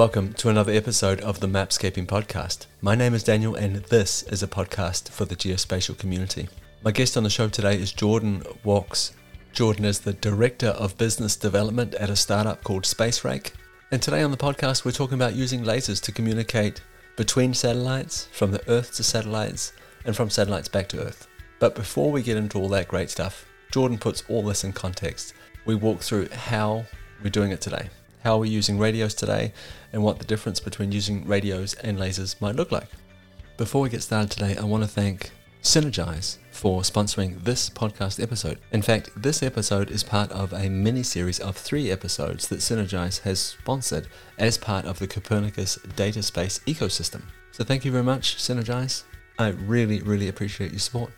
Welcome to another episode of the Mapscaping Podcast. My name is Daniel, and this is a podcast for the geospatial community. My guest on the show today is Jordan Wachs. Jordan is the Director of Business Development at a startup called SpaceRake. And today on the podcast, we're talking about using lasers to communicate between satellites, from the Earth to satellites, and from satellites back to Earth. But before we get into all that great stuff, Jordan puts all this in context. We walk through how we're doing it today how we're using radios today, and what the difference between using radios and lasers might look like. Before we get started today, I want to thank Sinergise for sponsoring this podcast episode. In fact, this episode is part of a mini series of three episodes that Sinergise has sponsored as part of the Copernicus data space ecosystem. So thank you very much, Sinergise. I really, really appreciate your support.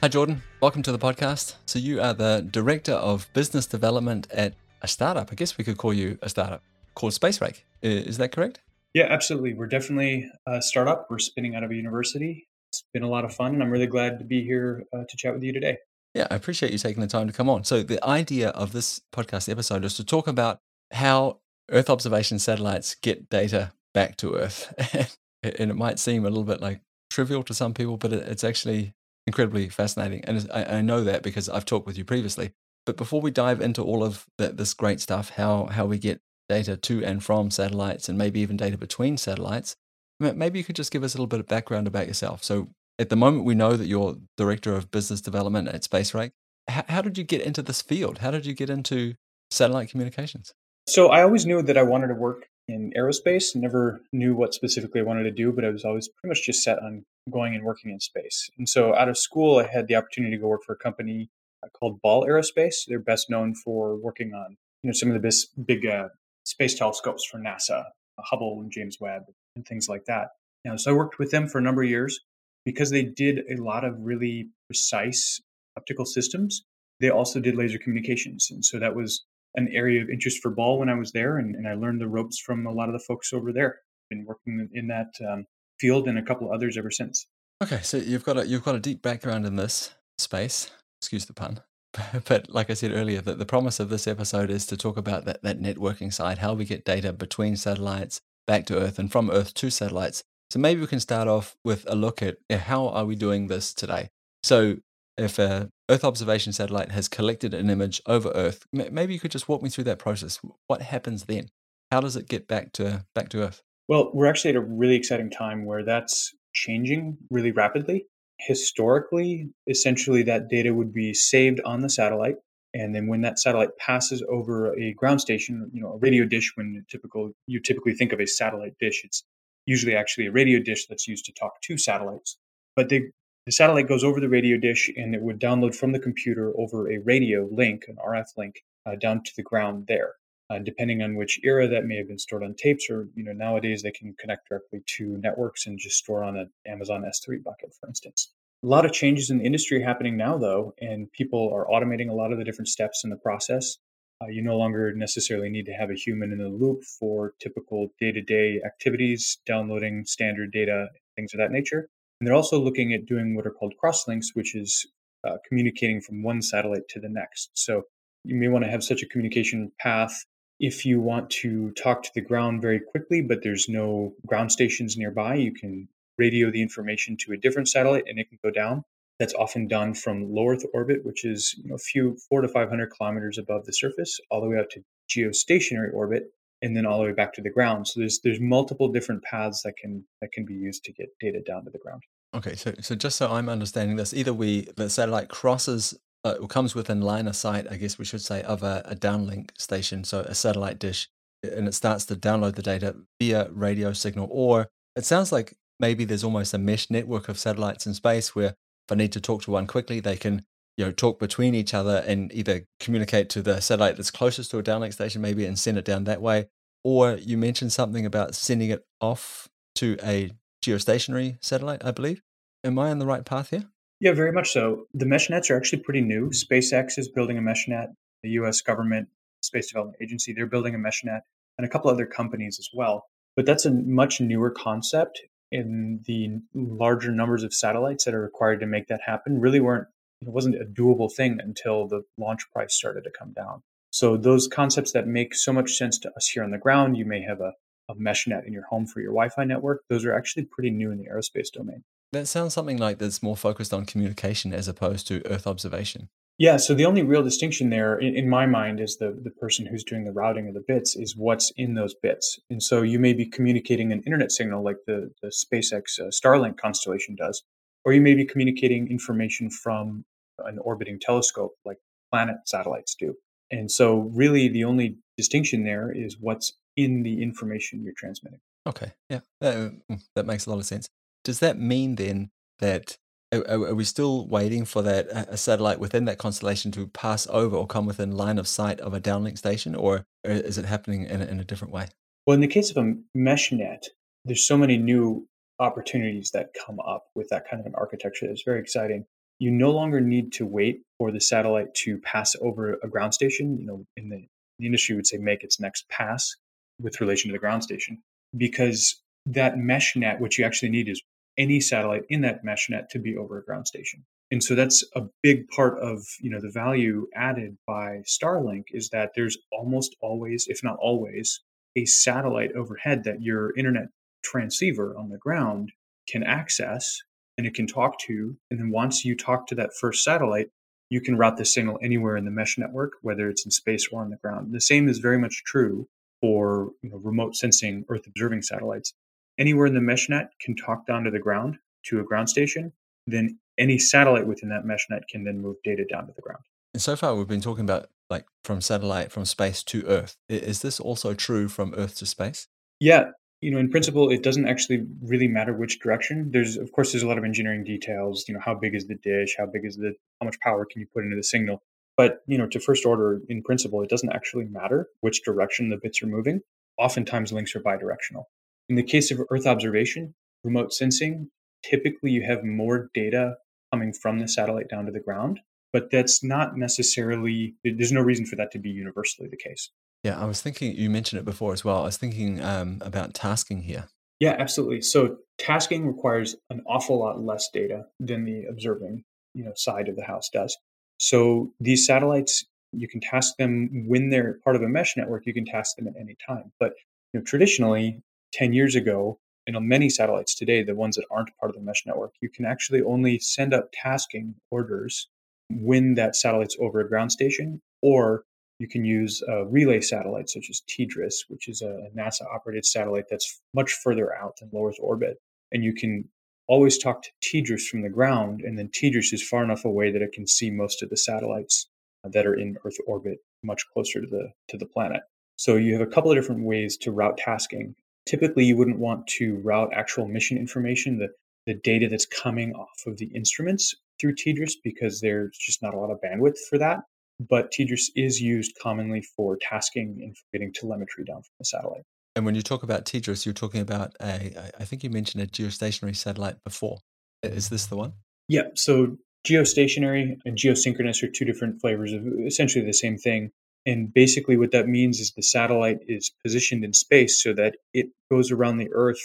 Hi, Jordan. Welcome to the podcast. So, you are the Director of Business Development at a startup. I guess we could call you a startup called Space SpaceRake. Is that correct? Yeah, absolutely. We're definitely a startup. We're spinning out of a university. It's been a lot of fun, and I'm really glad to be here uh, to chat with you today. Yeah, I appreciate you taking the time to come on. So, the idea of this podcast episode is to talk about how Earth observation satellites get data back to Earth. and it might seem a little bit like trivial to some people, but it's actually incredibly fascinating. And I, know that because I've talked with you previously but before we dive into all of the, this great stuff, how how we get data to and from satellites, and maybe even data between satellites, maybe you could just give us a little bit of background about yourself. So, at the moment, we know that you're director of business development at SpaceRake. How, how did you get into this field? How did you get into satellite communications? So, I always knew that I wanted to work in aerospace. Never knew what specifically I wanted to do, but I was always pretty much just set on going and working in space. And so, out of school, I had the opportunity to go work for a company called Ball Aerospace. They're best known for working on you know some of the big, big uh, space telescopes for NASA, uh, Hubble and James Webb, and things like that. Now, so I worked with them for a number of years because they did a lot of really precise optical systems. They also did laser communications, and so that was an area of interest for Ball when I was there, and, and I learned the ropes from a lot of the folks over there. Been working in that um, field and a couple others ever since. Okay, so you've got a you've got a deep background in this space excuse the pun. But like I said earlier, that the promise of this episode is to talk about that, that networking side, how we get data between satellites back to Earth and from Earth to satellites. So maybe we can start off with a look at eh, how are we doing this today. So if a Earth observation satellite has collected an image over Earth, maybe you could just walk me through that process. What happens then? How does it get back to back to Earth? Well, we're actually at a really exciting time where that's changing really rapidly historically, essentially that data would be saved on the satellite. And then when that satellite passes over a ground station, you know, a radio dish, when typical you typically think of a satellite dish, it's usually actually a radio dish that's used to talk to satellites. But they, the satellite goes over the radio dish and it would download from the computer over a radio link, an RF link, uh, down to the ground there. Uh, depending on which era that may have been stored on tapes, or you know nowadays they can connect directly to networks and just store on an Amazon S3 bucket, for instance. A lot of changes in the industry happening now, though, and people are automating a lot of the different steps in the process. Uh, you no longer necessarily need to have a human in the loop for typical day-to-day activities, downloading standard data, things of that nature. And they're also looking at doing what are called crosslinks, which is uh, communicating from one satellite to the next. So you may want to have such a communication path if you want to talk to the ground very quickly, but there's no ground stations nearby, you can radio the information to a different satellite and it can go down. That's often done from low Earth orbit, which is you know, a few four to 500 kilometers above the surface, all the way out to geostationary orbit, and then all the way back to the ground. So there's there's multiple different paths that can that can be used to get data down to the ground. Okay, so so just so I'm understanding this, either we the satellite crosses uh, it comes within line of sight, I guess we should say, of a, a downlink station, so a satellite dish, and it starts to download the data via radio signal. Or it sounds like maybe there's almost a mesh network of satellites in space where if I need to talk to one quickly, they can you know talk between each other and either communicate to the satellite that's closest to a downlink station, maybe, and send it down that way. Or you mentioned something about sending it off to a geostationary satellite, I believe. Am I on the right path here? Yeah, very much so. The mesh nets are actually pretty new. SpaceX is building a mesh net. The U.S. government Space Development Agency they're building a mesh net, and a couple other companies as well. But that's a much newer concept. In the larger numbers of satellites that are required to make that happen, really weren't. It wasn't a doable thing until the launch price started to come down. So those concepts that make so much sense to us here on the ground, you may have a, a mesh net in your home for your Wi-Fi network. Those are actually pretty new in the aerospace domain. That sounds something like that's more focused on communication as opposed to Earth observation. Yeah, so the only real distinction there, in, in, my mind, is the, the person who's doing the routing of the bits is what's in those bits. And so you may be communicating an internet signal like the, the SpaceX uh, Starlink constellation does, or you may be communicating information from an orbiting telescope like planet satellites do. And so, really, the only distinction there is what's in the information you're transmitting. Okay, yeah, that, mm, that makes a lot of sense. Does that mean then that are, are we still waiting for that a satellite within that constellation to pass over or come within line of sight of a downlink station, or uh, is it happening in a, in a different way? Well, in the case of a mesh net, there's so many new opportunities that come up with that kind of an architecture. It's very exciting. You no longer need to wait for the satellite to pass over a ground station. You know, in the, the industry would say make its next pass with relation to the ground station, because that mesh net, what you actually need is any satellite in that mesh net to be over a ground station. And so that's a big part of you know the value added by Starlink is that there's almost always, if not always, a satellite overhead that your internet transceiver on the ground can access and it can talk to. And then once you talk to that first satellite, you can route the signal anywhere in the mesh network, whether it's in space or on the ground. The same is very much true for you know, remote sensing Earth observing satellites anywhere in the mesh net can talk down to the ground to a ground station, then any satellite within that mesh net can then move data down to the ground. And so far, we've been talking about like from satellite, from space to Earth. Is this also true from Earth to space? Yeah. You know, in principle, it doesn't actually really matter which direction. There's, of course, there's a lot of engineering details. You know, how big is the dish? How big is the, how much power can you put into the signal? But, you know, to first order, in principle, it doesn't actually matter which direction the bits are moving. Oftentimes, links are bidirectional. In the case of Earth observation, remote sensing, typically you have more data coming from the satellite down to the ground, but that's not necessarily, there's no reason for that to be universally the case. Yeah, I was thinking, you mentioned it before as well. I was thinking um, about tasking here. Yeah, absolutely. So tasking requires an awful lot less data than the observing you know, side of the house does. So these satellites, you can task them when they're part of a mesh network, you can task them at any time. But you know, traditionally, 10 years ago, and on many satellites today, the ones that aren't part of the mesh network, you can actually only send up tasking orders when that satellite's over a ground station, or you can use a relay satellite such as TDRS, which is a NASA operated satellite that's much further out in low Earth orbit. And you can always talk to TDRS from the ground, and then TDRS is far enough away that it can see most of the satellites that are in Earth orbit much closer to the to the planet. So you have a couple of different ways to route tasking Typically, you wouldn't want to route actual mission information, the, the data that's coming off of the instruments through TDRS, because there's just not a lot of bandwidth for that. But TDRS is used commonly for tasking and for getting telemetry down from the satellite. And when you talk about TDRS, you're talking about a, I think you mentioned a geostationary satellite before. Is this the one? Yeah. So geostationary and geosynchronous are two different flavors of essentially the same thing. And basically, what that means is the satellite is positioned in space so that it goes around the Earth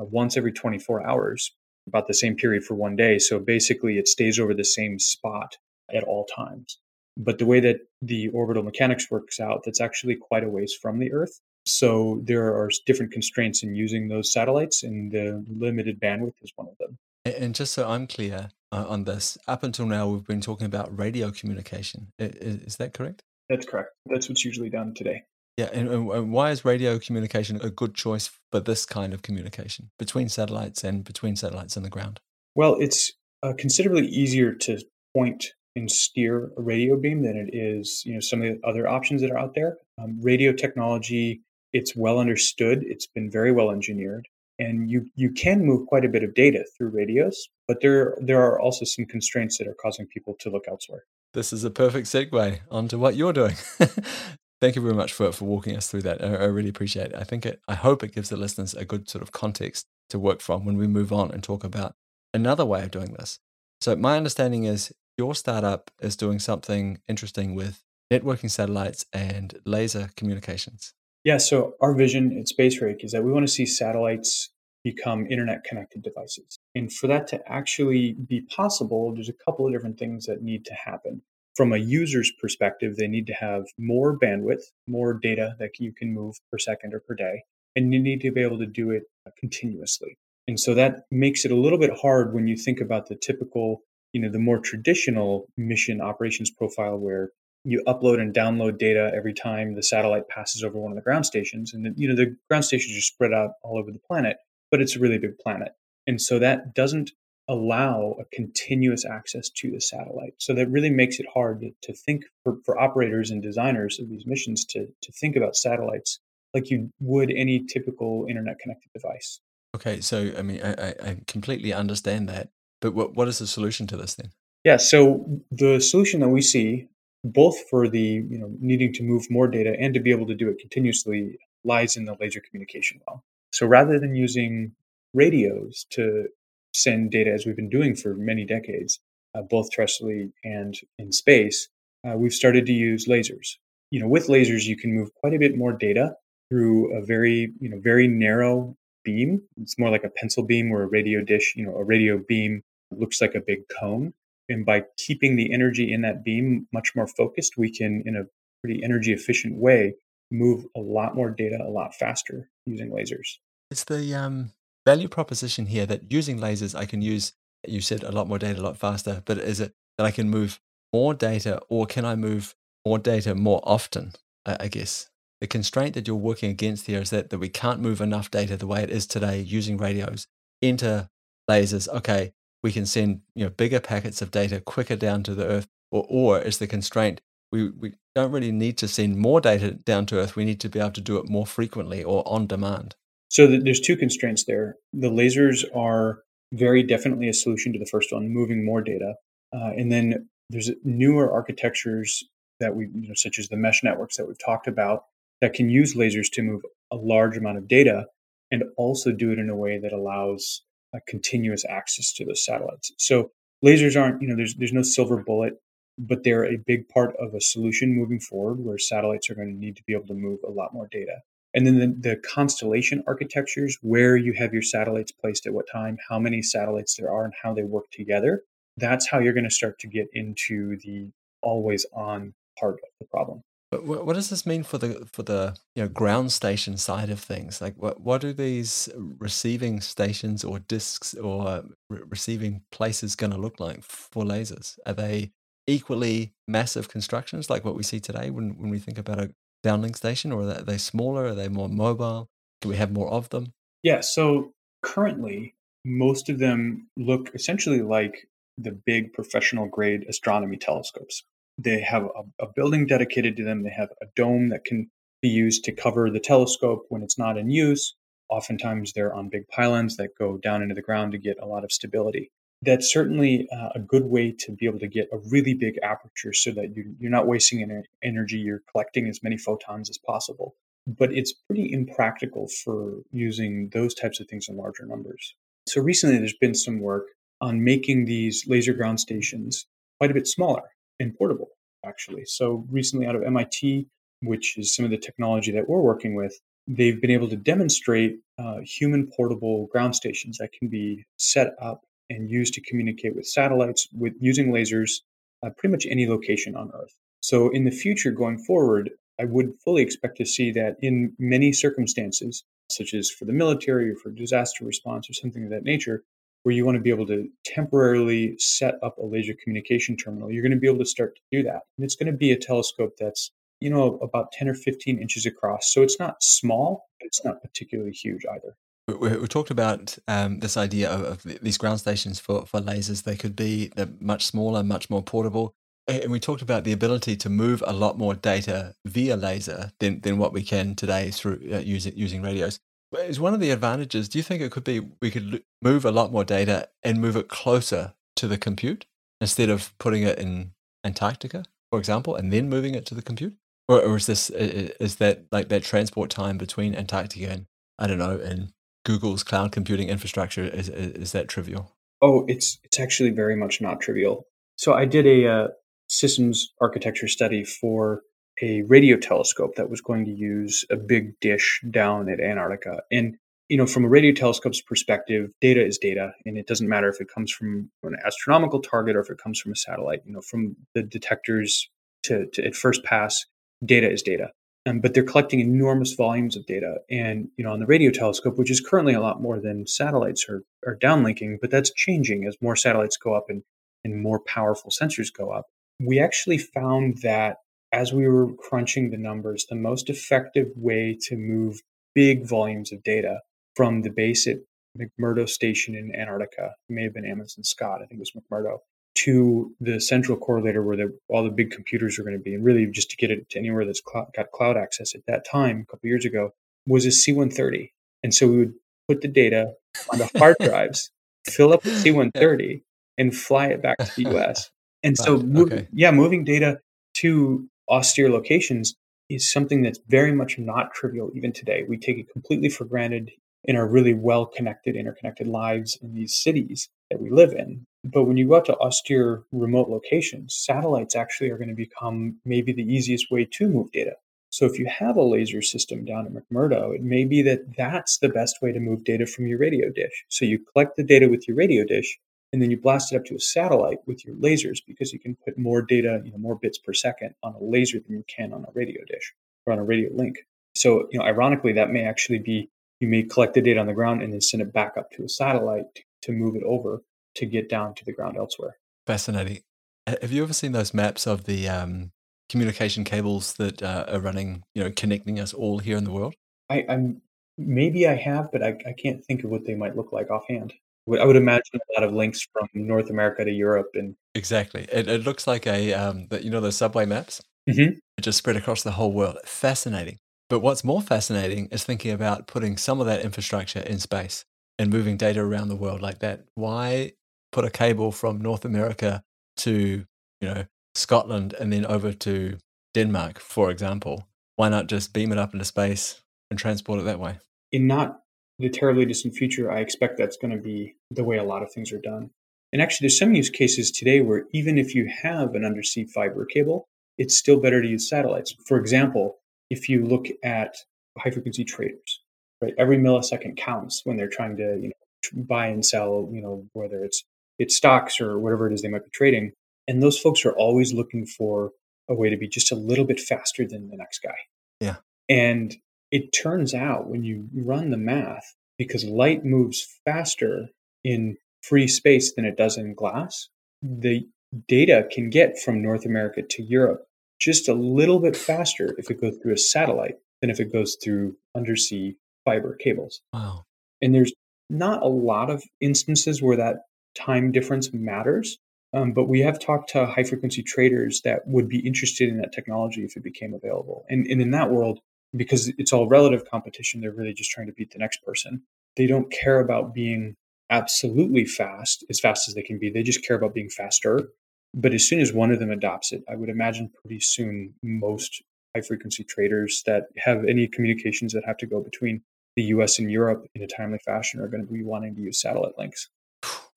uh, once every 24 hours, about the same period for one day. So basically, it stays over the same spot at all times. But the way that the orbital mechanics works out, that's actually quite a ways from the Earth. So there are different constraints in using those satellites, and the limited bandwidth is one of them. And just so I'm clear uh, on this, up until now, we've been talking about radio communication. Is, is that correct? That's correct. That's what's usually done today. Yeah, and, and, why is radio communication a good choice for this kind of communication between satellites and between satellites and the ground? Well, it's uh, considerably easier to point and steer a radio beam than it is, you know, some of the other options that are out there. Um, radio technology, it's well understood. It's been very well engineered, and you you can move quite a bit of data through radios. But there there are also some constraints that are causing people to look elsewhere this is a perfect segue onto what you're doing. Thank you very much for, for walking us through that. I, I really appreciate it. I think it, I hope it gives the listeners a good sort of context to work from when we move on and talk about another way of doing this. So, my understanding is your startup is doing something interesting with networking satellites and laser communications. Yeah, so our vision at SpaceRake is that we want to see satellites become internet connected devices. And for that to actually be possible, there's a couple of different things that need to happen. from a user's perspective, they need to have more bandwidth, more data that you can move per second or per day, and you need to be able to do it continuously. And so that makes it a little bit hard when you think about the typical, you know, the more traditional mission operations profile where you upload and download data every time the satellite passes over one of the ground stations. And, you know, the ground stations are spread out all over the planet, but it's a really big planet. And so that doesn't allow a continuous access to the satellite. So that really makes it hard to, to think for, for operators and designers of these missions to, to think about satellites like you would any typical internet connected device. Okay, so I mean, I, I completely understand that, but what what is the solution to this then? Yeah, so the solution that we see, both for the you know needing to move more data and to be able to do it continuously, lies in the laser communication well. So rather than using radios to send data as we've been doing for many decades, uh, both terrestrially and in space, uh, we've started to use lasers. You know, with lasers, you can move quite a bit more data through a very, you know, very narrow beam. It's more like a pencil beam or a radio dish. You know, a radio beam looks like a big cone. And by keeping the energy in that beam much more focused, we can, in a pretty energy efficient way, move a lot more data a lot faster using lasers. It's the um, value proposition here that using lasers, I can use, you said a lot more data a lot faster, but is it that I can move more data or can I move more data more often? I, I guess the constraint that you're working against here is that, that we can't move enough data the way it is today using radios into lasers. Okay, we can send you know bigger packets of data quicker down to the earth, or or is the constraint we, we don't really need to send more data down to earth. We need to be able to do it more frequently or on demand. So there's two constraints there. The lasers are very definitely a solution to the first one, moving more data. Uh, and then there's newer architectures that we, you know, such as the mesh networks that we've talked about, that can use lasers to move a large amount of data and also do it in a way that allows a continuous access to those satellites. So lasers aren't, you know, there's there's no silver bullet, but they're a big part of a solution moving forward where satellites are going to need to be able to move a lot more data. And then the, the, constellation architectures, where you have your satellites placed at what time, how many satellites there are, and how they work together. That's how you're going to start to get into the always on part of the problem. But what does this mean for the for the you know ground station side of things? Like what what are these receiving stations or disks or re- receiving places going to look like for lasers? Are they equally massive constructions like what we see today when when we think about a downlink station, or are they smaller? Are they more mobile? Do we have more of them? Yeah. So currently, most of them look essentially like the big professional grade astronomy telescopes. They have a, a, building dedicated to them. They have a dome that can be used to cover the telescope when it's not in use. Oftentimes, they're on big pylons that go down into the ground to get a lot of stability that's certainly uh, a good way to be able to get a really big aperture so that you, you're not wasting any energy you're collecting as many photons as possible. But it's pretty impractical for using those types of things in larger numbers. So recently there's been some work on making these laser ground stations quite a bit smaller and portable actually. So recently out of MIT which is some of the technology that we're working with they've been able to demonstrate uh, human portable ground stations that can be set up and used to communicate with satellites with using lasers uh, pretty much any location on Earth. So in the future going forward, I would fully expect to see that in many circumstances, such as for the military or for disaster response or something of that nature, where you want to be able to temporarily set up a laser communication terminal, you're going to be able to start to do that. And it's going to be a telescope that's, you know, about 10 or 15 inches across. So it's not small, but it's not particularly huge either. We, talked about um, this idea of, of, these ground stations for, for lasers. They could be much smaller, much more portable. And we talked about the ability to move a lot more data via laser than, than what we can today through uh, using, using radios. Is one of the advantages, do you think it could be we could move a lot more data and move it closer to the compute instead of putting it in Antarctica, for example, and then moving it to the compute? Or, or is this is that like that transport time between Antarctica and I don't know, and Google's cloud computing infrastructure is, is, is that trivial? Oh, it's it's actually very much not trivial. So I did a uh, systems architecture study for a radio telescope that was going to use a big dish down at Antarctica, and you know, from a radio telescope's perspective, data is data, and it doesn't matter if it comes from an astronomical target or if it comes from a satellite. You know, from the detectors to, to at first pass, data is data. Um, but they're collecting enormous volumes of data, and you know, on the radio telescope, which is currently a lot more than satellites are, are downlinking, but that's changing as more satellites go up and and more powerful sensors go up. We actually found that as we were crunching the numbers, the most effective way to move big volumes of data from the base at McMurdo Station in Antarctica. It may have been Amundsen Scott, I think it was McMurdo, to the central correlator where the, all the big computers are going to be. And really, just to get it to anywhere that's cl- got cloud access at that time, a couple years ago, was a C 130. And so we would put the data on the hard drives, fill up the C 130, and fly it back to the US. And so, move, okay. yeah, moving data to austere locations is something that's very much not trivial even today. We take it completely for granted in our really well connected, interconnected lives in these cities that we live in. But when you go out to austere remote locations, satellites actually are going to become maybe the easiest way to move data. So if you have a laser system down at McMurdo, it may be that that's the best way to move data from your radio dish. So you collect the data with your radio dish, and then you blast it up to a satellite with your lasers because you can put more data, you know, more bits per second on a laser than you can on a radio dish or on a radio link. So, you know, ironically, that may actually be you may collect the data on the ground and then send it back up to a satellite to move it over to get down to the ground elsewhere. Fascinating. Have you ever seen those maps of the um, communication cables that uh, are running, you know, connecting us all here in the world? I, am maybe I have, but I, I, can't think of what they might look like offhand. I would imagine a lot of links from North America to Europe and exactly. It, it looks like a um, the, you know the subway maps, mm-hmm. just spread across the whole world. Fascinating. But what's more fascinating is thinking about putting some of that infrastructure in space and moving data around the world like that. Why put a cable from North America to, you know, Scotland and then over to Denmark, for example? Why not just beam it up into space and transport it that way? In not the terribly distant future, I expect that's going to be the way a lot of things are done. And actually, there's some use cases today where even if you have an undersea fiber cable, it's still better to use satellites. For example, if you look at high frequency traders, right? Every millisecond counts when they're trying to, you know, buy and sell, you know, whether it's it's stocks or whatever it is they might be trading. And those folks are always looking for a way to be just a little bit faster than the next guy. Yeah. And it turns out when you run the math, because light moves faster in free space than it does in glass, the data can get from North America to Europe just a little bit faster if it goes through a satellite than if it goes through undersea fiber cables. Wow. And there's not a lot of instances where that time difference matters. Um, but we have talked to high frequency traders that would be interested in that technology if it became available. And, and in that world, because it's all relative competition, they're really just trying to beat the next person. They don't care about being absolutely fast, as fast as they can be. They just care about being faster but as soon as one of them adopts it, I would imagine pretty soon most high frequency traders that have any communications that have to go between the US and Europe in a timely fashion are going to be wanting to use satellite links.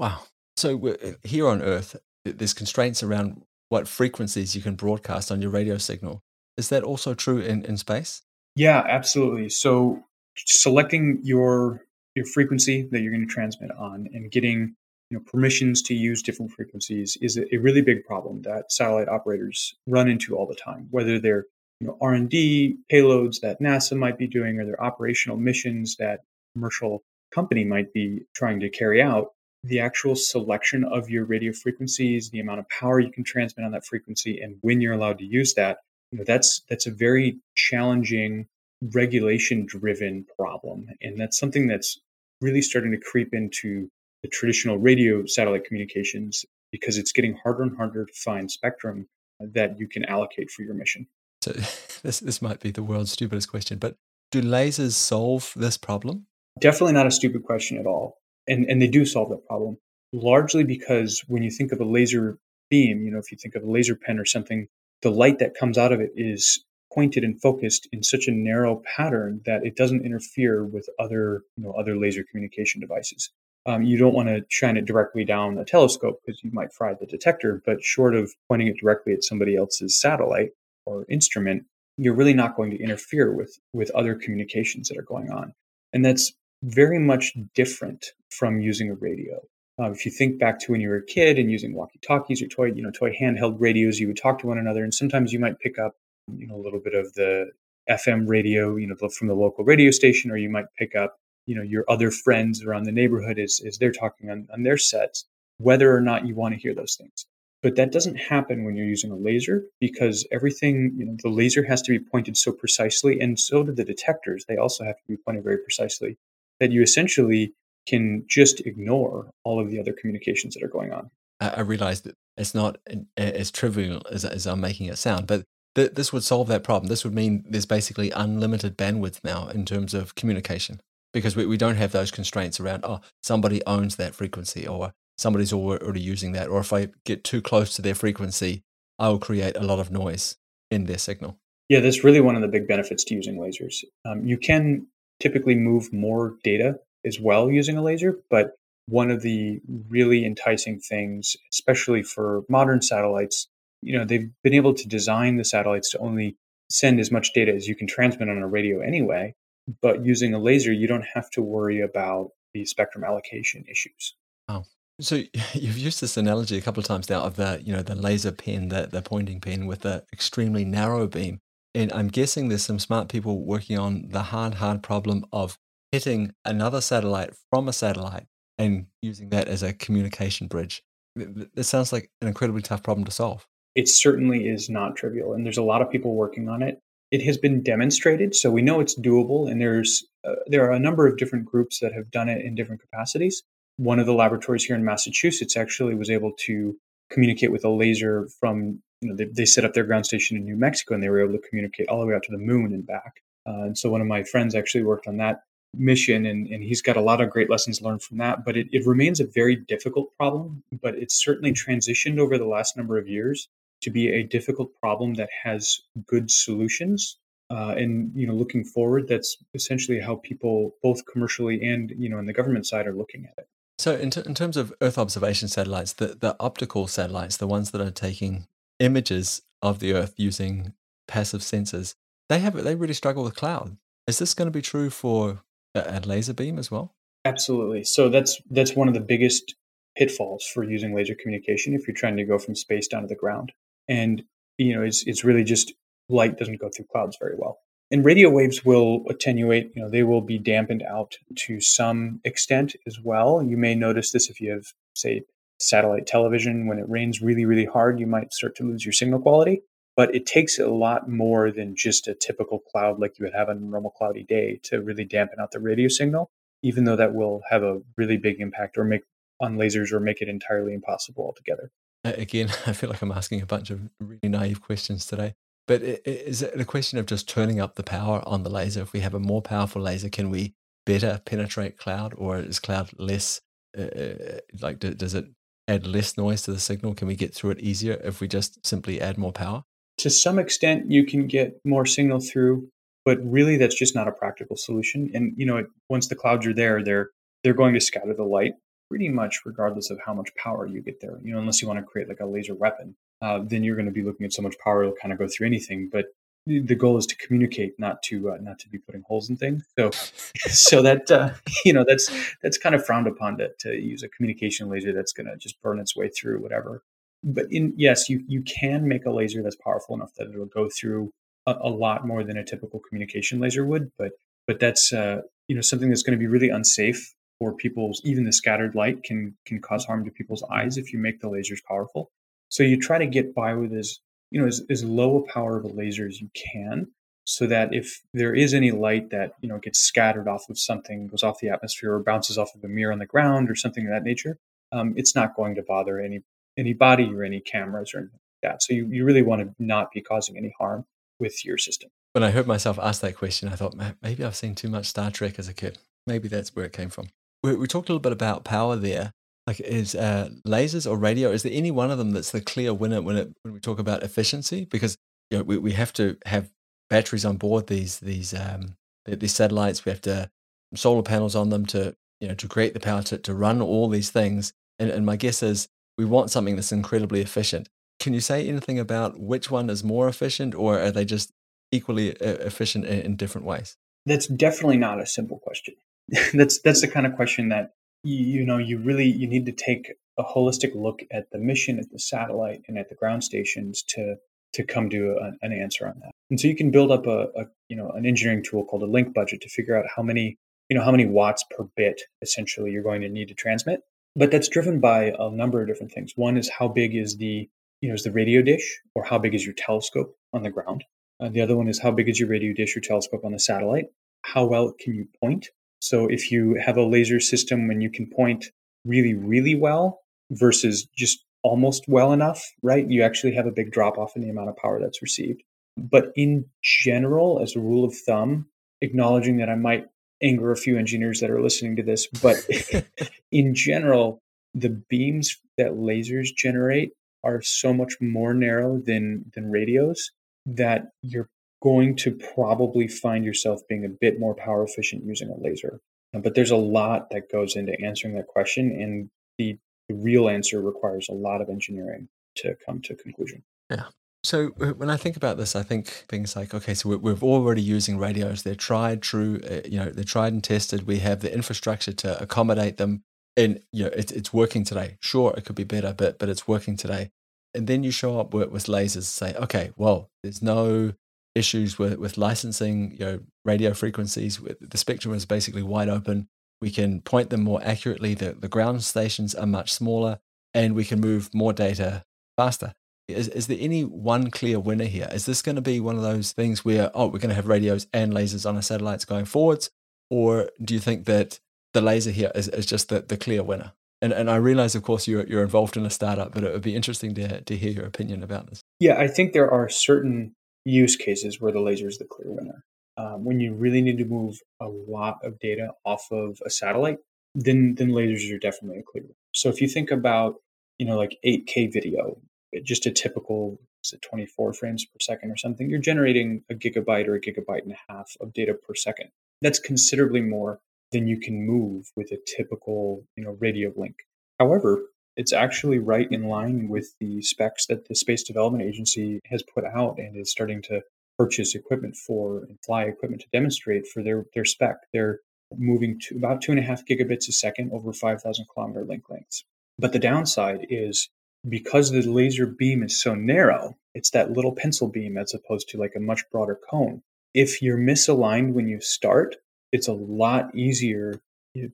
Wow. So uh, here on Earth, there's constraints around what frequencies you can broadcast on your radio signal. Is that also true in, in space? Yeah, absolutely. So selecting your your frequency that you're going to transmit on and getting you know, permissions to use different frequencies is a, a really big problem that satellite operators run into all the time, whether they're you know, R&D payloads that NASA might be doing or their operational missions that commercial company might be trying to carry out, the actual selection of your radio frequencies, the amount of power you can transmit on that frequency, and when you're allowed to use that, you know, that's that's a very challenging regulation driven problem. And that's something that's really starting to creep into the traditional radio satellite communications because it's getting harder and harder to find spectrum that you can allocate for your mission. So this this might be the world's stupidest question, but do lasers solve this problem? Definitely not a stupid question at all. And and they do solve that problem largely because when you think of a laser beam, you know, if you think of a laser pen or something, the light that comes out of it is pointed and focused in such a narrow pattern that it doesn't interfere with other, you know, other laser communication devices. Um, you don't want to shine it directly down a telescope because you might fry the detector, but short of pointing it directly at somebody else's satellite or instrument, you're really not going to interfere with, with other communications that are going on. And that's very much different from using a radio. Uh, if you think back to when you were a kid and using walkie-talkies or toy, you know, toy handheld radios, you would talk to one another, and sometimes you might pick up, you know, a little bit of the FM radio, you know, from the local radio station, or you might pick up, you know, your other friends around the neighborhood as, as they're talking on, on their sets, whether or not you want to hear those things. But that doesn't happen when you're using a laser because everything, you know, the laser has to be pointed so precisely, and so do the detectors. They also have to be pointed very precisely that you essentially can just ignore all of the other communications that are going on. I, realize that it's not as trivial as, as I'm making it sound, but th- this would solve that problem. This would mean there's basically unlimited bandwidth now in terms of communication because we, we don't have those constraints around, oh, somebody owns that frequency or somebody's already using that. Or if I get too close to their frequency, I will create a lot of noise in their signal. Yeah, that's really one of the big benefits to using lasers. Um, you can typically move more data as well using a laser, but one of the really enticing things, especially for modern satellites, you know, they've been able to design the satellites to only send as much data as you can transmit on a radio anyway. But using a laser, you don't have to worry about the spectrum allocation issues. Oh, so you've used this analogy a couple of times now of the, you know, the laser pen, the, the pointing pen with the extremely narrow beam. And I'm guessing there's some smart people working on the hard, hard problem of hitting another satellite from a satellite and using that as a communication bridge. This sounds like an incredibly tough problem to solve. It certainly is not trivial, and there's a lot of people working on it. It has been demonstrated, so we know it's doable, and there's uh, there are a number of different groups that have done it in different capacities. One of the laboratories here in Massachusetts actually was able to communicate with a laser from you know, they, they, set up their ground station in New Mexico and they were able to communicate all the way out to the moon and back. Uh, and so one of my friends actually worked on that mission and, and he's got a lot of great lessons learned from that. But it, it remains a very difficult problem, but it's certainly transitioned over the last number of years to be a difficult problem that has good solutions. Uh, and you know, looking forward, that's essentially how people, both commercially and you know, in the government side, are looking at it. So, in, t- in terms of Earth observation satellites, the, the optical satellites, the ones that are taking images of the Earth using passive sensors, they have they really struggle with cloud. Is this going to be true for a, a laser beam as well? Absolutely. So that's that's one of the biggest pitfalls for using laser communication if you're trying to go from space down to the ground. And you know, it's it's really just light doesn't go through clouds very well. And radio waves will attenuate, you know, they will be dampened out to some extent as well. You may notice this if you have, say, satellite television. When it rains really, really hard, you might start to lose your signal quality. But it takes a lot more than just a typical cloud like you would have on a normal cloudy day to really dampen out the radio signal, even though that will have a really big impact or make on lasers or make it entirely impossible altogether. Again, I feel like I'm asking a bunch of really naive questions today. But is it a question of just turning up the power on the laser? If we have a more powerful laser, can we better penetrate cloud, or is cloud less? Uh, uh like, does it add less noise to the signal? Can we get through it easier if we just simply add more power? To some extent, you can get more signal through, but really, that's just not a practical solution. And you know, once the clouds are there, they're they're going to scatter the light pretty much regardless of how much power you get there. You know, unless you want to create like a laser weapon, uh, then you're going to be looking at so much power it'll kind of go through anything. But the goal is to communicate, not to uh, not to be putting holes in things. So, so that uh, you know that's that's kind of frowned upon to, to use a communication laser that's going to just burn its way through whatever. But in yes, you you can make a laser that's powerful enough that it'll go through a, a lot more than a typical communication laser would. But but that's uh, you know something that's going to be really unsafe for people's even the scattered light can can cause harm to people's eyes if you make the lasers powerful. So you try to get by with as you know as, as low a power of a laser as you can, so that if there is any light that you know gets scattered off of something, goes off the atmosphere, or bounces off of a mirror on the ground or something of that nature, um, it's not going to bother any any body or any cameras or anything like that. So you, you really want to not be causing any harm with your system. When I heard myself ask that question, I thought maybe I've seen too much Star Trek as a kid. Maybe that's where it came from we, we talked a little bit about power there. Like, is uh, lasers or radio? Is there any one of them that's the clear winner when it when we talk about efficiency? Because you know, we, we have to have batteries on board these these um, these satellites. We have to solar panels on them to you know to create the power to, to run all these things. And, and my guess is we want something that's incredibly efficient. Can you say anything about which one is more efficient, or are they just equally efficient in, in different ways? That's definitely not a simple question. that's that's the kind of question that you, you know you really you need to take a holistic look at the mission, at the satellite, and at the ground stations to to come to a, an answer on that. And so you can build up a, a you know an engineering tool called a link budget to figure out how many you know how many watts per bit essentially you're going to need to transmit. But that's driven by a number of different things. One is how big is the you know is the radio dish, or how big is your telescope on the ground. Uh, the other one is how big is your radio dish or telescope on the satellite. How well can you point? So if you have a laser system and you can point really, really well versus just almost well enough, right? You actually have a big drop off in the amount of power that's received. But in general, as a rule of thumb, acknowledging that I might anger a few engineers that are listening to this, but in general, the beams that lasers generate are so much more narrow than than radios that you're going to probably find yourself being a bit more power efficient using a laser. But there's a lot that goes into answering that question, and the, the real answer requires a lot of engineering to come to a conclusion. Yeah. So when I think about this, I think things like, okay, so we're, already using radios. They're tried, true, uh, you know, they're tried and tested. We have the infrastructure to accommodate them, and you know, it's it's working today. Sure, it could be better, but but it's working today. And then you show up with, with lasers, say, okay, well, there's no issues with, with licensing, you know, radio frequencies. The spectrum is basically wide open. We can point them more accurately. The, the ground stations are much smaller and we can move more data faster. Is, is there any one clear winner here? Is this going to be one of those things where, oh, we're going to have radios and lasers on our satellites going forwards? Or do you think that the laser here is, is just the, the clear winner? And, and I realize, of course, you're, you're involved in a startup, but it would be interesting to, to hear your opinion about this. Yeah, I think there are certain use cases where the laser is the clear winner. Um, when you really need to move a lot of data off of a satellite, then then lasers are definitely a clear. Winner. So if you think about you know like 8K video, just a typical is it 24 frames per second or something, you're generating a gigabyte or a gigabyte and a half of data per second. That's considerably more than you can move with a typical you know radio link. However, it's actually right in line with the specs that the Space Development Agency has put out and is starting to purchase equipment for and fly equipment to demonstrate for their, their spec. They're moving to about two and a half gigabits a second over 5,000 kilometer link lengths. But the downside is because the laser beam is so narrow, it's that little pencil beam as opposed to like a much broader cone. If you're misaligned when you start, it's a lot easier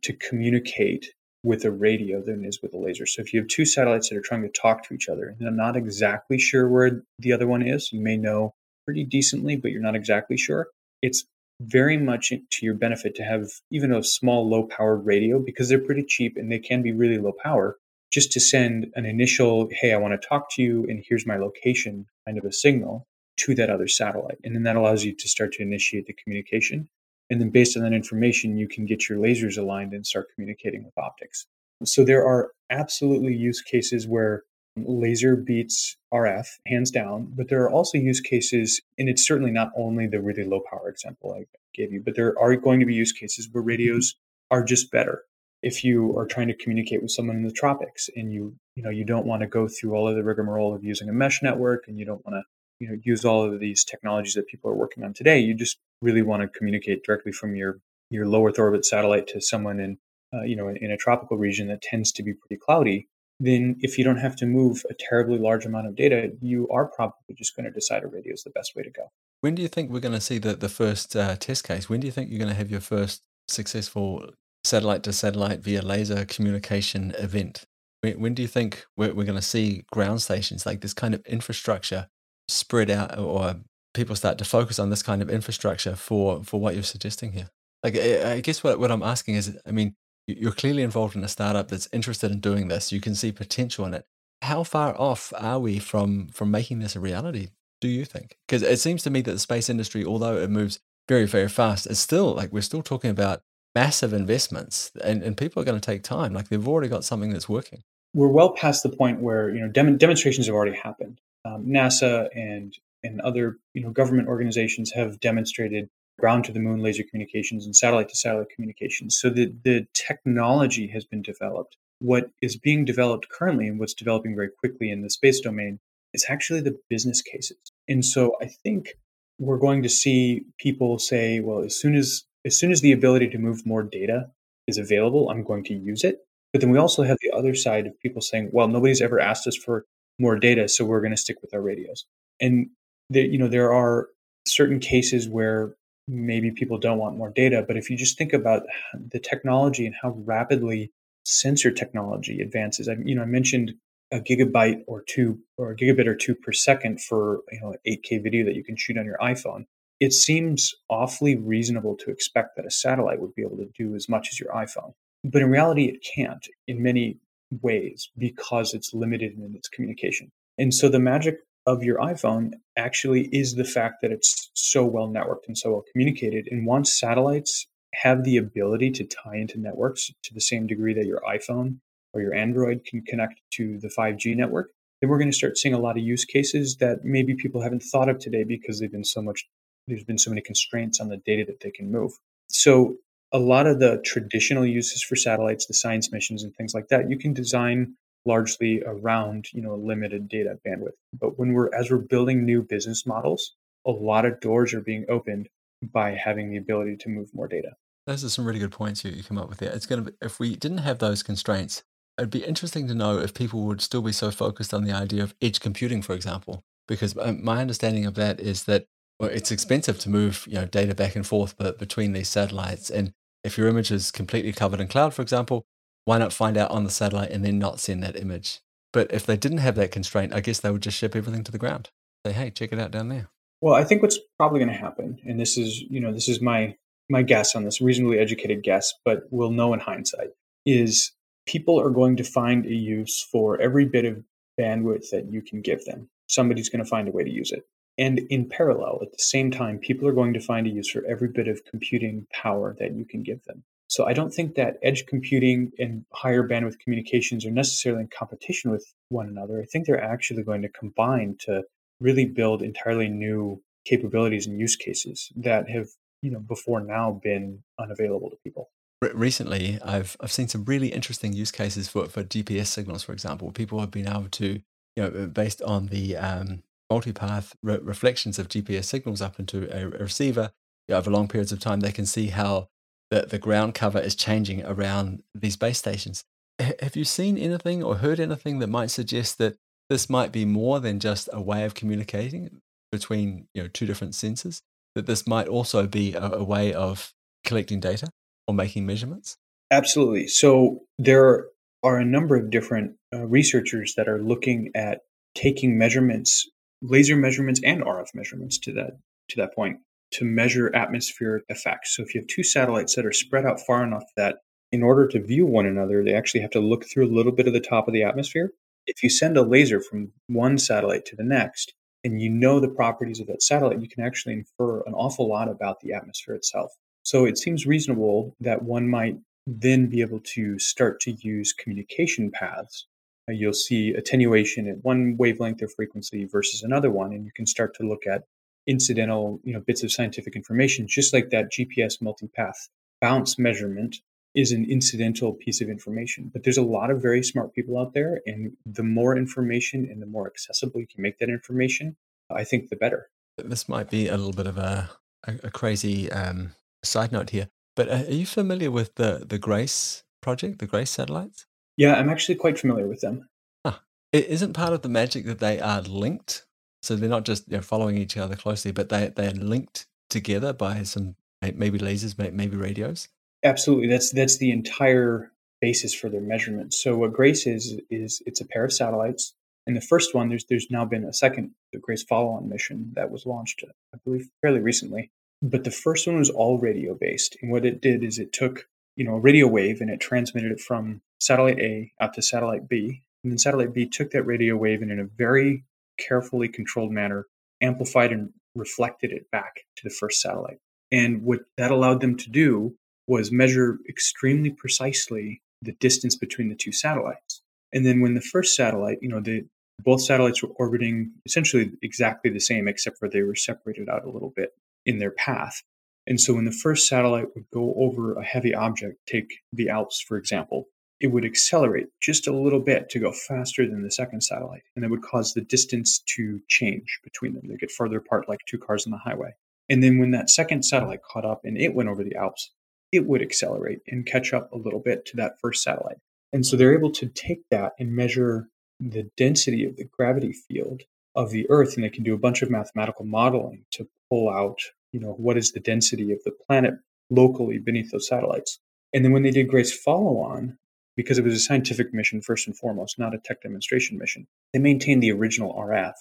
to communicate with a radio than it is with a laser. So if you have two satellites that are trying to talk to each other and they're not exactly sure where the other one is, you may know pretty decently, but you're not exactly sure. It's very much to your benefit to have even a small low powered radio because they're pretty cheap and they can be really low power just to send an initial, hey, I want to talk to you and here's my location kind of a signal to that other satellite. And then that allows you to start to initiate the communication. And then based on that information, you can get your lasers aligned and start communicating with optics. So there are absolutely use cases where laser beats RF, hands down, but there are also use cases, and it's certainly not only the really low power example I gave you, but there are going to be use cases where radios are just better. If you are trying to communicate with someone in the tropics and you, you know, you don't want to go through all of the rigmarole of using a mesh network and you don't want to you know use all of these technologies that people are working on today you just really want to communicate directly from your your low earth orbit satellite to someone in uh, you know in, in a tropical region that tends to be pretty cloudy then if you don't have to move a terribly large amount of data you are probably just going to decide a radio is the best way to go. When do you think we're going to see the, the first uh, test case? When do you think you're going to have your first successful satellite to satellite via laser communication event? When, when do you think we're, we're going to see ground stations like this kind of infrastructure spread out or people start to focus on this kind of infrastructure for for what you're suggesting here. Like i guess what, what i'm asking is i mean you're clearly involved in a startup that's interested in doing this. You can see potential in it. How far off are we from from making this a reality do you think? Because it seems to me that the space industry although it moves very very fast it's still like we're still talking about massive investments and, and people are going to take time. Like they've already got something that's working. We're well past the point where you know dem- demonstrations have already happened. Um, NASA and and other you know government organizations have demonstrated ground to the moon laser communications and satellite to satellite communications. So the the technology has been developed. What is being developed currently and what's developing very quickly in the space domain is actually the business cases. And so I think we're going to see people say, well, as soon as as soon as the ability to move more data is available, I'm going to use it. But then we also have the other side of people saying, well, nobody's ever asked us for more data, so we're going to stick with our radios. And there, you know, there are certain cases where maybe people don't want more data, but if you just think about the technology and how rapidly sensor technology advances, I, you know, I mentioned a gigabyte or two or a gigabit or two per second for you know 8K video that you can shoot on your iPhone. It seems awfully reasonable to expect that a satellite would be able to do as much as your iPhone. But in reality, it can't in many ways because it's limited in its communication. And so the magic of your iPhone actually is the fact that it's so well networked and so well communicated. And once satellites have the ability to tie into networks to the same degree that your iPhone or your Android can connect to the 5G network, then we're going to start seeing a lot of use cases that maybe people haven't thought of today because they've been so much there's been so many constraints on the data that they can move. So a lot of the traditional uses for satellites, the science missions and things like that, you can design largely around, you know, limited data bandwidth. But when we're as we're building new business models, a lot of doors are being opened by having the ability to move more data. Those are some really good points you, you come up with there. It's going to be, if we didn't have those constraints, it'd be interesting to know if people would still be so focused on the idea of edge computing, for example, because uh, my understanding of that is that well, it's expensive to move you know data back and forth but between these satellites and if your image is completely covered in cloud for example why not find out on the satellite and then not send that image? But if they didn't have that constraint i guess they would just ship everything to the ground. Say hey check it out down there. Well i think what's probably going to happen and this is you know this is my my guess on this reasonably educated guess but we'll know in hindsight is people are going to find a use for every bit of bandwidth that you can give them. Somebody's going to find a way to use it. And in parallel, at the same time, people are going to find a use for every bit of computing power that you can give them. So I don't think that edge computing and higher bandwidth communications are necessarily in competition with one another. I think they're actually going to combine to really build entirely new capabilities and use cases that have, you know, before now been unavailable to people. Recently, I've I've seen some really interesting use cases for, for GPS signals, for example. People have been able to, you know, based on the um, multipath re- reflections of GPS signals up into a, receiver you know, over long periods of time, they can see how the, the ground cover is changing around these base stations. H- have you seen anything or heard anything that might suggest that this might be more than just a way of communicating between you know two different sensors? That this might also be a, a way of collecting data or making measurements? Absolutely. So there are a number of different uh, researchers that are looking at taking measurements laser measurements and RF measurements to that to that point to measure atmospheric effects. So if you have two satellites that are spread out far enough that in order to view one another, they actually have to look through a little bit of the top of the atmosphere. If you send a laser from one satellite to the next and you know the properties of that satellite, you can actually infer an awful lot about the atmosphere itself. So it seems reasonable that one might then be able to start to use communication paths you'll see attenuation at one wavelength or frequency versus another one, and you can start to look at incidental, you know, bits of scientific information, just like that GPS multipath bounce measurement is an incidental piece of information. But there's a lot of very smart people out there, and the more information and the more accessible you can make that information, I think the better. This might be a little bit of a a, a crazy um, side note here, but uh, are you familiar with the the Grace project, the Grace satellites? Yeah, I'm actually quite familiar with them. Huh. It isn't part of the magic that they are linked. So they're not just you know, following each other closely, but they they're linked together by some maybe lasers, maybe radios. Absolutely, that's that's the entire basis for their measurements. So what Grace is is it's a pair of satellites. And the first one, there's there's now been a second the Grace follow-on mission that was launched, I believe, fairly recently. But the first one was all radio based, and what it did is it took you know a radio wave and it transmitted it from satellite A out to satellite B. And then satellite B took that radio wave and in a very carefully controlled manner amplified and reflected it back to the first satellite. And what that allowed them to do was measure extremely precisely the distance between the two satellites. And then when the first satellite, you know, the both satellites were orbiting essentially exactly the same, except for they were separated out a little bit in their path. And so when the first satellite would go over a heavy object, take the Alps, for example, it would accelerate just a little bit to go faster than the second satellite. And that would cause the distance to change between them. They get further apart like two cars on the highway. And then when that second satellite caught up and it went over the Alps, it would accelerate and catch up a little bit to that first satellite. And so they're able to take that and measure the density of the gravity field of the Earth, and they can do a bunch of mathematical modeling to pull out, you know, what is the density of the planet locally beneath those satellites. And then when they did Grace follow on, because it was a scientific mission first and foremost, not a tech demonstration mission, they maintained the original RF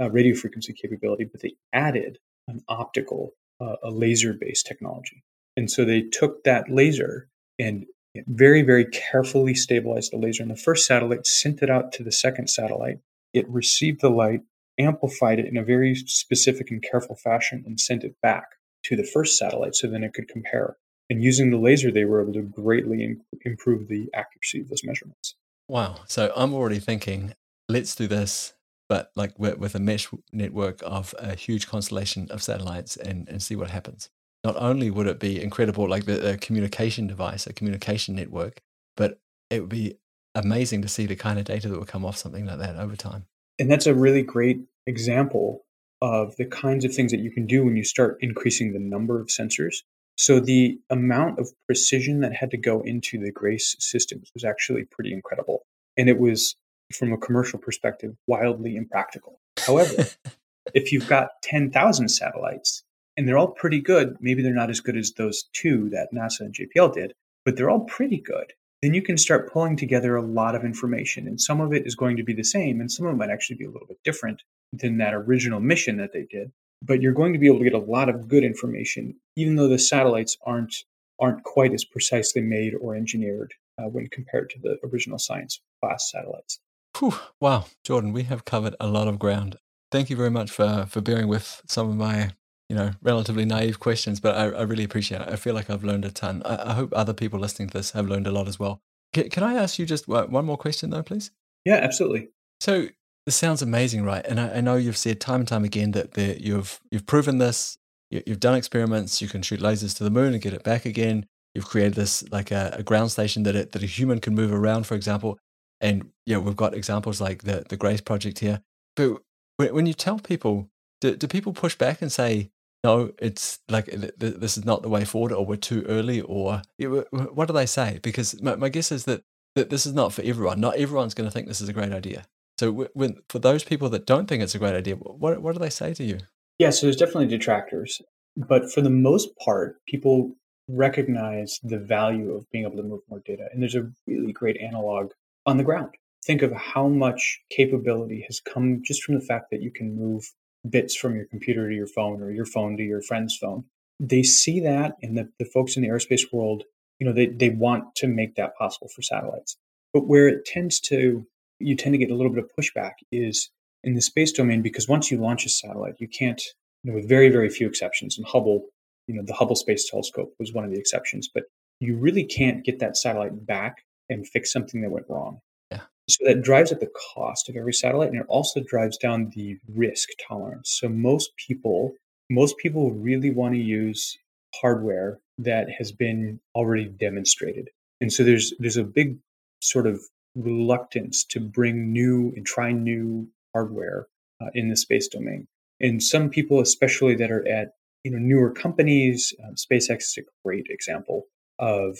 uh, radio frequency capability, but they added an optical, uh, a laser based technology. And so they took that laser and very, very carefully stabilized the laser. And the first satellite sent it out to the second satellite. It received the light, amplified it in a very specific and careful fashion, and sent it back to the first satellite so then it could compare. And using the laser, they were able to greatly improve the accuracy of those measurements. Wow. So I'm already thinking, let's do this, but like with, with a mesh network of a huge constellation of satellites and, and see what happens not only would it be incredible, like the, communication device, a communication network, but it would be amazing to see the kind of data that would come off something like that over time. And that's a really great example of the kinds of things that you can do when you start increasing the number of sensors. So the amount of precision that had to go into the Grace systems was actually pretty incredible. And it was, from a commercial perspective, wildly impractical. However, if you've got 10,000 satellites, and they're all pretty good. Maybe they're not as good as those two that NASA and JPL did, but they're all pretty good. Then you can start pulling together a lot of information, and some of it is going to be the same, and some of it might actually be a little bit different than that original mission that they did. But you're going to be able to get a lot of good information, even though the satellites aren't aren't quite as precisely made or engineered uh, when compared to the original science class satellites. Whew, wow, Jordan, we have covered a lot of ground. Thank you very much for for bearing with some of my you know, relatively naive questions, but I, I really appreciate it. I feel like I've learned a ton. I, I hope other people listening to this have learned a lot as well. Can, can I ask you just one more question, though, please? Yeah, absolutely. So this sounds amazing, right? And I, I know you've said time and time again that the, you've you've proven this. You, have done experiments. You can shoot lasers to the moon and get it back again. You've created this like a, a ground station that it, that a human can move around, for example. And yeah, we've got examples like the the Grace project here. But when you tell people, do, do people push back and say, no, it's like this is not the way forward, or we're too early, or what do they say? Because my, my guess is that, that this is not for everyone. Not everyone's going to think this is a great idea. So, when, for those people that don't think it's a great idea, what, what do they say to you? Yeah, so there's definitely detractors. But for the most part, people recognize the value of being able to move more data. And there's a really great analog on the ground. Think of how much capability has come just from the fact that you can move bits from your computer to your phone or your phone to your friend's phone. They see that, and the, the folks in the aerospace world, you know, they, they want to make that possible for satellites. But where it tends to, you tend to get a little bit of pushback is in the space domain because once you launch a satellite, you can't, you know, with very, very few exceptions, and Hubble, you know, the Hubble Space Telescope was one of the exceptions, but you really can't get that satellite back and fix something that went wrong. Yeah. So that drives up the cost of every satellite and it also drives down the risk tolerance. So most people, most people really want to use hardware that has been already demonstrated. And so there's there's a big sort of reluctance to bring new and try new hardware uh, in the space domain. And some people, especially that are at you know newer companies, uh, SpaceX is a great example of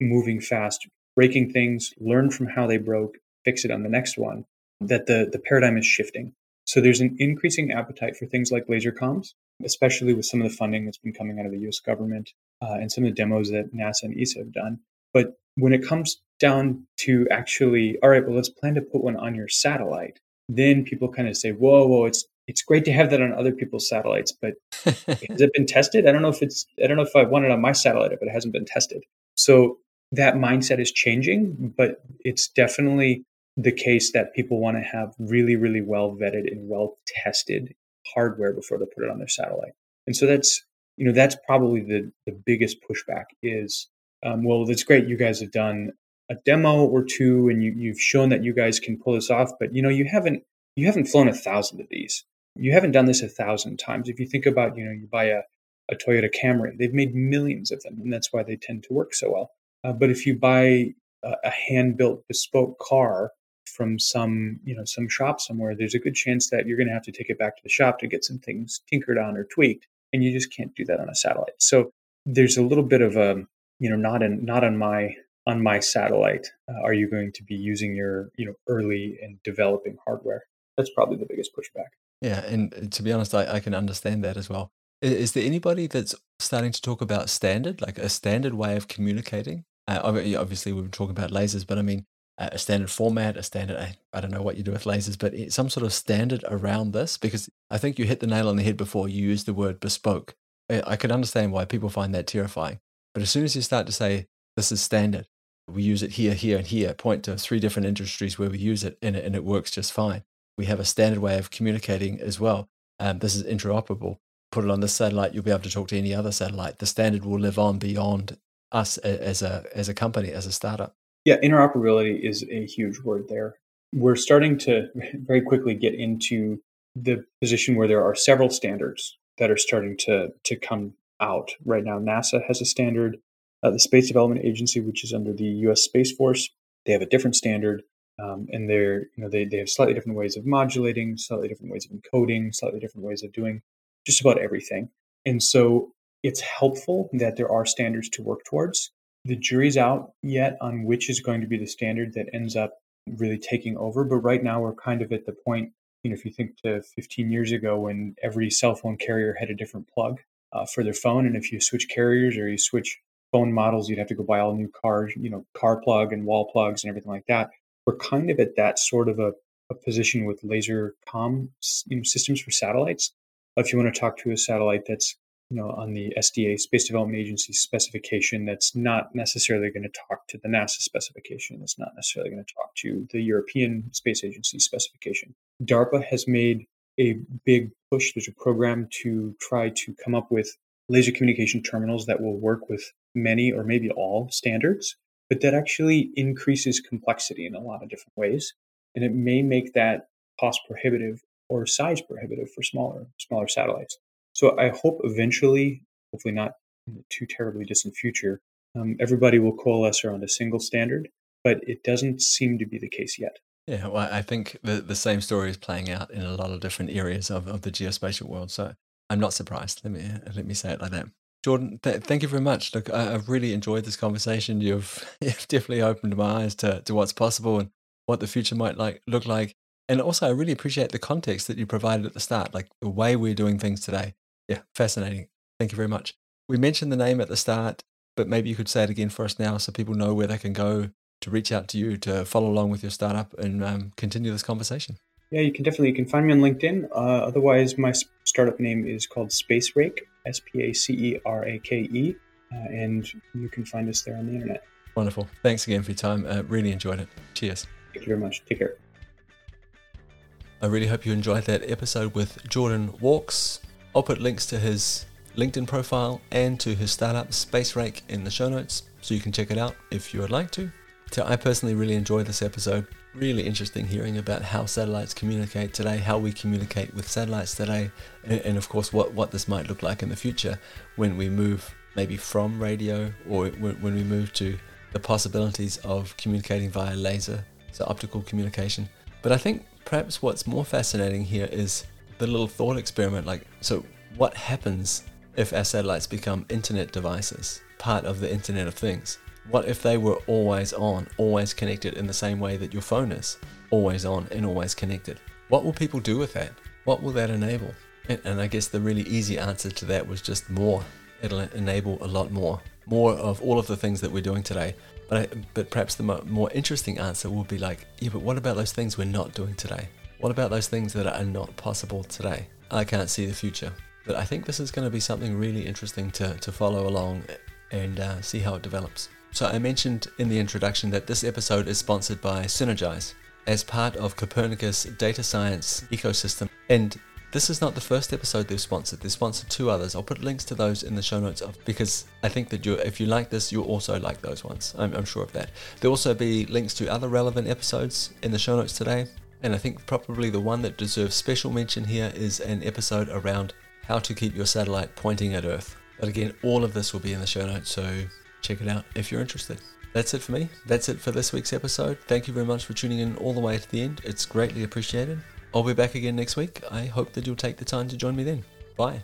moving fast, breaking things, learn from how they broke, fix it on the next one, that the, the paradigm is shifting. So there's an increasing appetite for things like laser comms, especially with some of the funding that's been coming out of the US government uh, and some of the demos that NASA and ESA have done. But when it comes down to actually, all right, well, let's plan to put one on your satellite, then people kind of say, whoa, whoa, it's it's great to have that on other people's satellites, but has it been tested? I don't know if it's I don't know if I want it on my satellite, but it hasn't been tested. So that mindset is changing, but it's definitely the case that people want to have really, really well vetted and well tested hardware before they put it on their satellite. And so that's, you know, that's probably the, the biggest pushback is, um, well, that's great. You guys have done a demo or two and you, you've shown that you guys can pull this off, but you know, you haven't, you haven't flown a thousand of these. You haven't done this a thousand times. If you think about, you know, you buy a, a Toyota Camry, they've made millions of them and that's why they tend to work so well. Uh, but if you buy a, a hand built bespoke car, from some you know some shop somewhere there's a good chance that you're going to have to take it back to the shop to get some things tinkered on or tweaked and you just can't do that on a satellite. So there's a little bit of a you know not in not on my on my satellite uh, are you going to be using your you know early and developing hardware. That's probably the biggest pushback. Yeah, and to be honest, I, I can understand that as well. Is, is there anybody that's starting to talk about standard, like a standard way of communicating? Uh, obviously, we were talking about lasers, but I mean, a standard format, a standard, I, I don't know what you do with lasers, but some sort of standard around this? Because I think you hit the nail on the head before you used the word bespoke. I, I can understand why people find that terrifying. But as soon as you start to say, this is standard, we use it here, here, and here, point to three different industries where we use it and, it, and it works just fine. We have a standard way of communicating as well. Um, this is interoperable. Put it on this satellite, you'll be able to talk to any other satellite. The standard will live on beyond us as a as a company, as a startup. Yeah, interoperability is a huge word there. We're starting to very quickly get into the position where there are several standards that are starting to to come out right now. NASA has a standard. Uh, the Space Development Agency, which is under the U.S. Space Force, they have a different standard, um, and they're you know they they have slightly different ways of modulating, slightly different ways of encoding, slightly different ways of doing just about everything. And so it's helpful that there are standards to work towards the jury's out yet on which is going to be the standard that ends up really taking over. But right now, we're kind of at the point, you know, if you think to 15 years ago when every cell phone carrier had a different plug uh, for their phone. And if you switch carriers or you switch phone models, you'd have to go buy all new cars, you know, car plug and wall plugs and everything like that. We're kind of at that sort of a, a position with laser com you know, systems for satellites. If you want to talk to a satellite that's you know, on the SDA Space Development Agency specification that's not necessarily going to talk to the NASA specification. That's not necessarily going to talk to the European Space Agency specification. DARPA has made a big push. There's a program to try to come up with laser communication terminals that will work with many or maybe all standards, but that actually increases complexity in a lot of different ways. And it may make that cost prohibitive or size prohibitive for smaller smaller satellites. So I hope eventually, hopefully not in the too terribly distant future, um, everybody will coalesce around a single standard, but it doesn't seem to be the case yet. Yeah, well, I think the, the same story is playing out in a lot of different areas of, of the geospatial world. So I'm not surprised. Let me let me say it like that. Jordan, th- thank you very much. Look, I, have really enjoyed this conversation. You've, you've definitely opened my eyes to, to what's possible and what the future might like look like. And also, I really appreciate the context that you provided at the start, like the way we're doing things today yeah, fascinating. Thank you very much. We mentioned the name at the start, but maybe you could say it again for us now so people know where they can go to reach out to you to follow along with your startup and um, continue this conversation. Yeah, you can definitely you can find me on LinkedIn. Uh, otherwise, my startup name is called SpaceRake, S P A C E R A K E, uh, and you can find us there on the internet. Wonderful. Thanks again for your time. Uh, really enjoyed it. Cheers. Thank you very much. Take care. I really hope you enjoyed that episode with Jordan Wachs. I'll put links to his LinkedIn profile and to his startup SpaceRake in the show notes so you can check it out if you would like to. So I personally really enjoyed this episode. Really interesting hearing about how satellites communicate today, how we communicate with satellites today, and, and of course what, what this might look like in the future when we move maybe from radio or when we move to the possibilities of communicating via laser, so optical communication. But I think perhaps what's more fascinating here is the little thought experiment like, so what happens if our satellites become internet devices, part of the Internet of Things? What if they were always on, always connected in the same way that your phone is, always on and always connected? What will people do with that? What will that enable? And, and I guess the really easy answer to that was just more. It'll enable a lot more, more of all of the things that we're doing today. But, I, but perhaps the mo- more interesting answer will be like, yeah, but what about those things we're not doing today? What about those things that are not possible today? I can't see the future. But I think this is going to be something really interesting to, to follow along and uh, see how it develops. So, I mentioned in the introduction that this episode is sponsored by Sinergise as part of Copernicus data science ecosystem. And this is not the first episode they've sponsored. They've sponsored two others. I'll put links to those in the show notes of, because I think that you if you like this, you'll also like those ones. I'm, I'm sure of that. There'll also be links to other relevant episodes in the show notes today. And I think probably the one that deserves special mention here is an episode around how to keep your satellite pointing at Earth. But again, all of this will be in the show notes, so check it out if you're interested. That's it for me. That's it for this week's episode. Thank you very much for tuning in all the way to the end. It's greatly appreciated. I'll be back again next week. I hope that you'll take the time to join me then. Bye.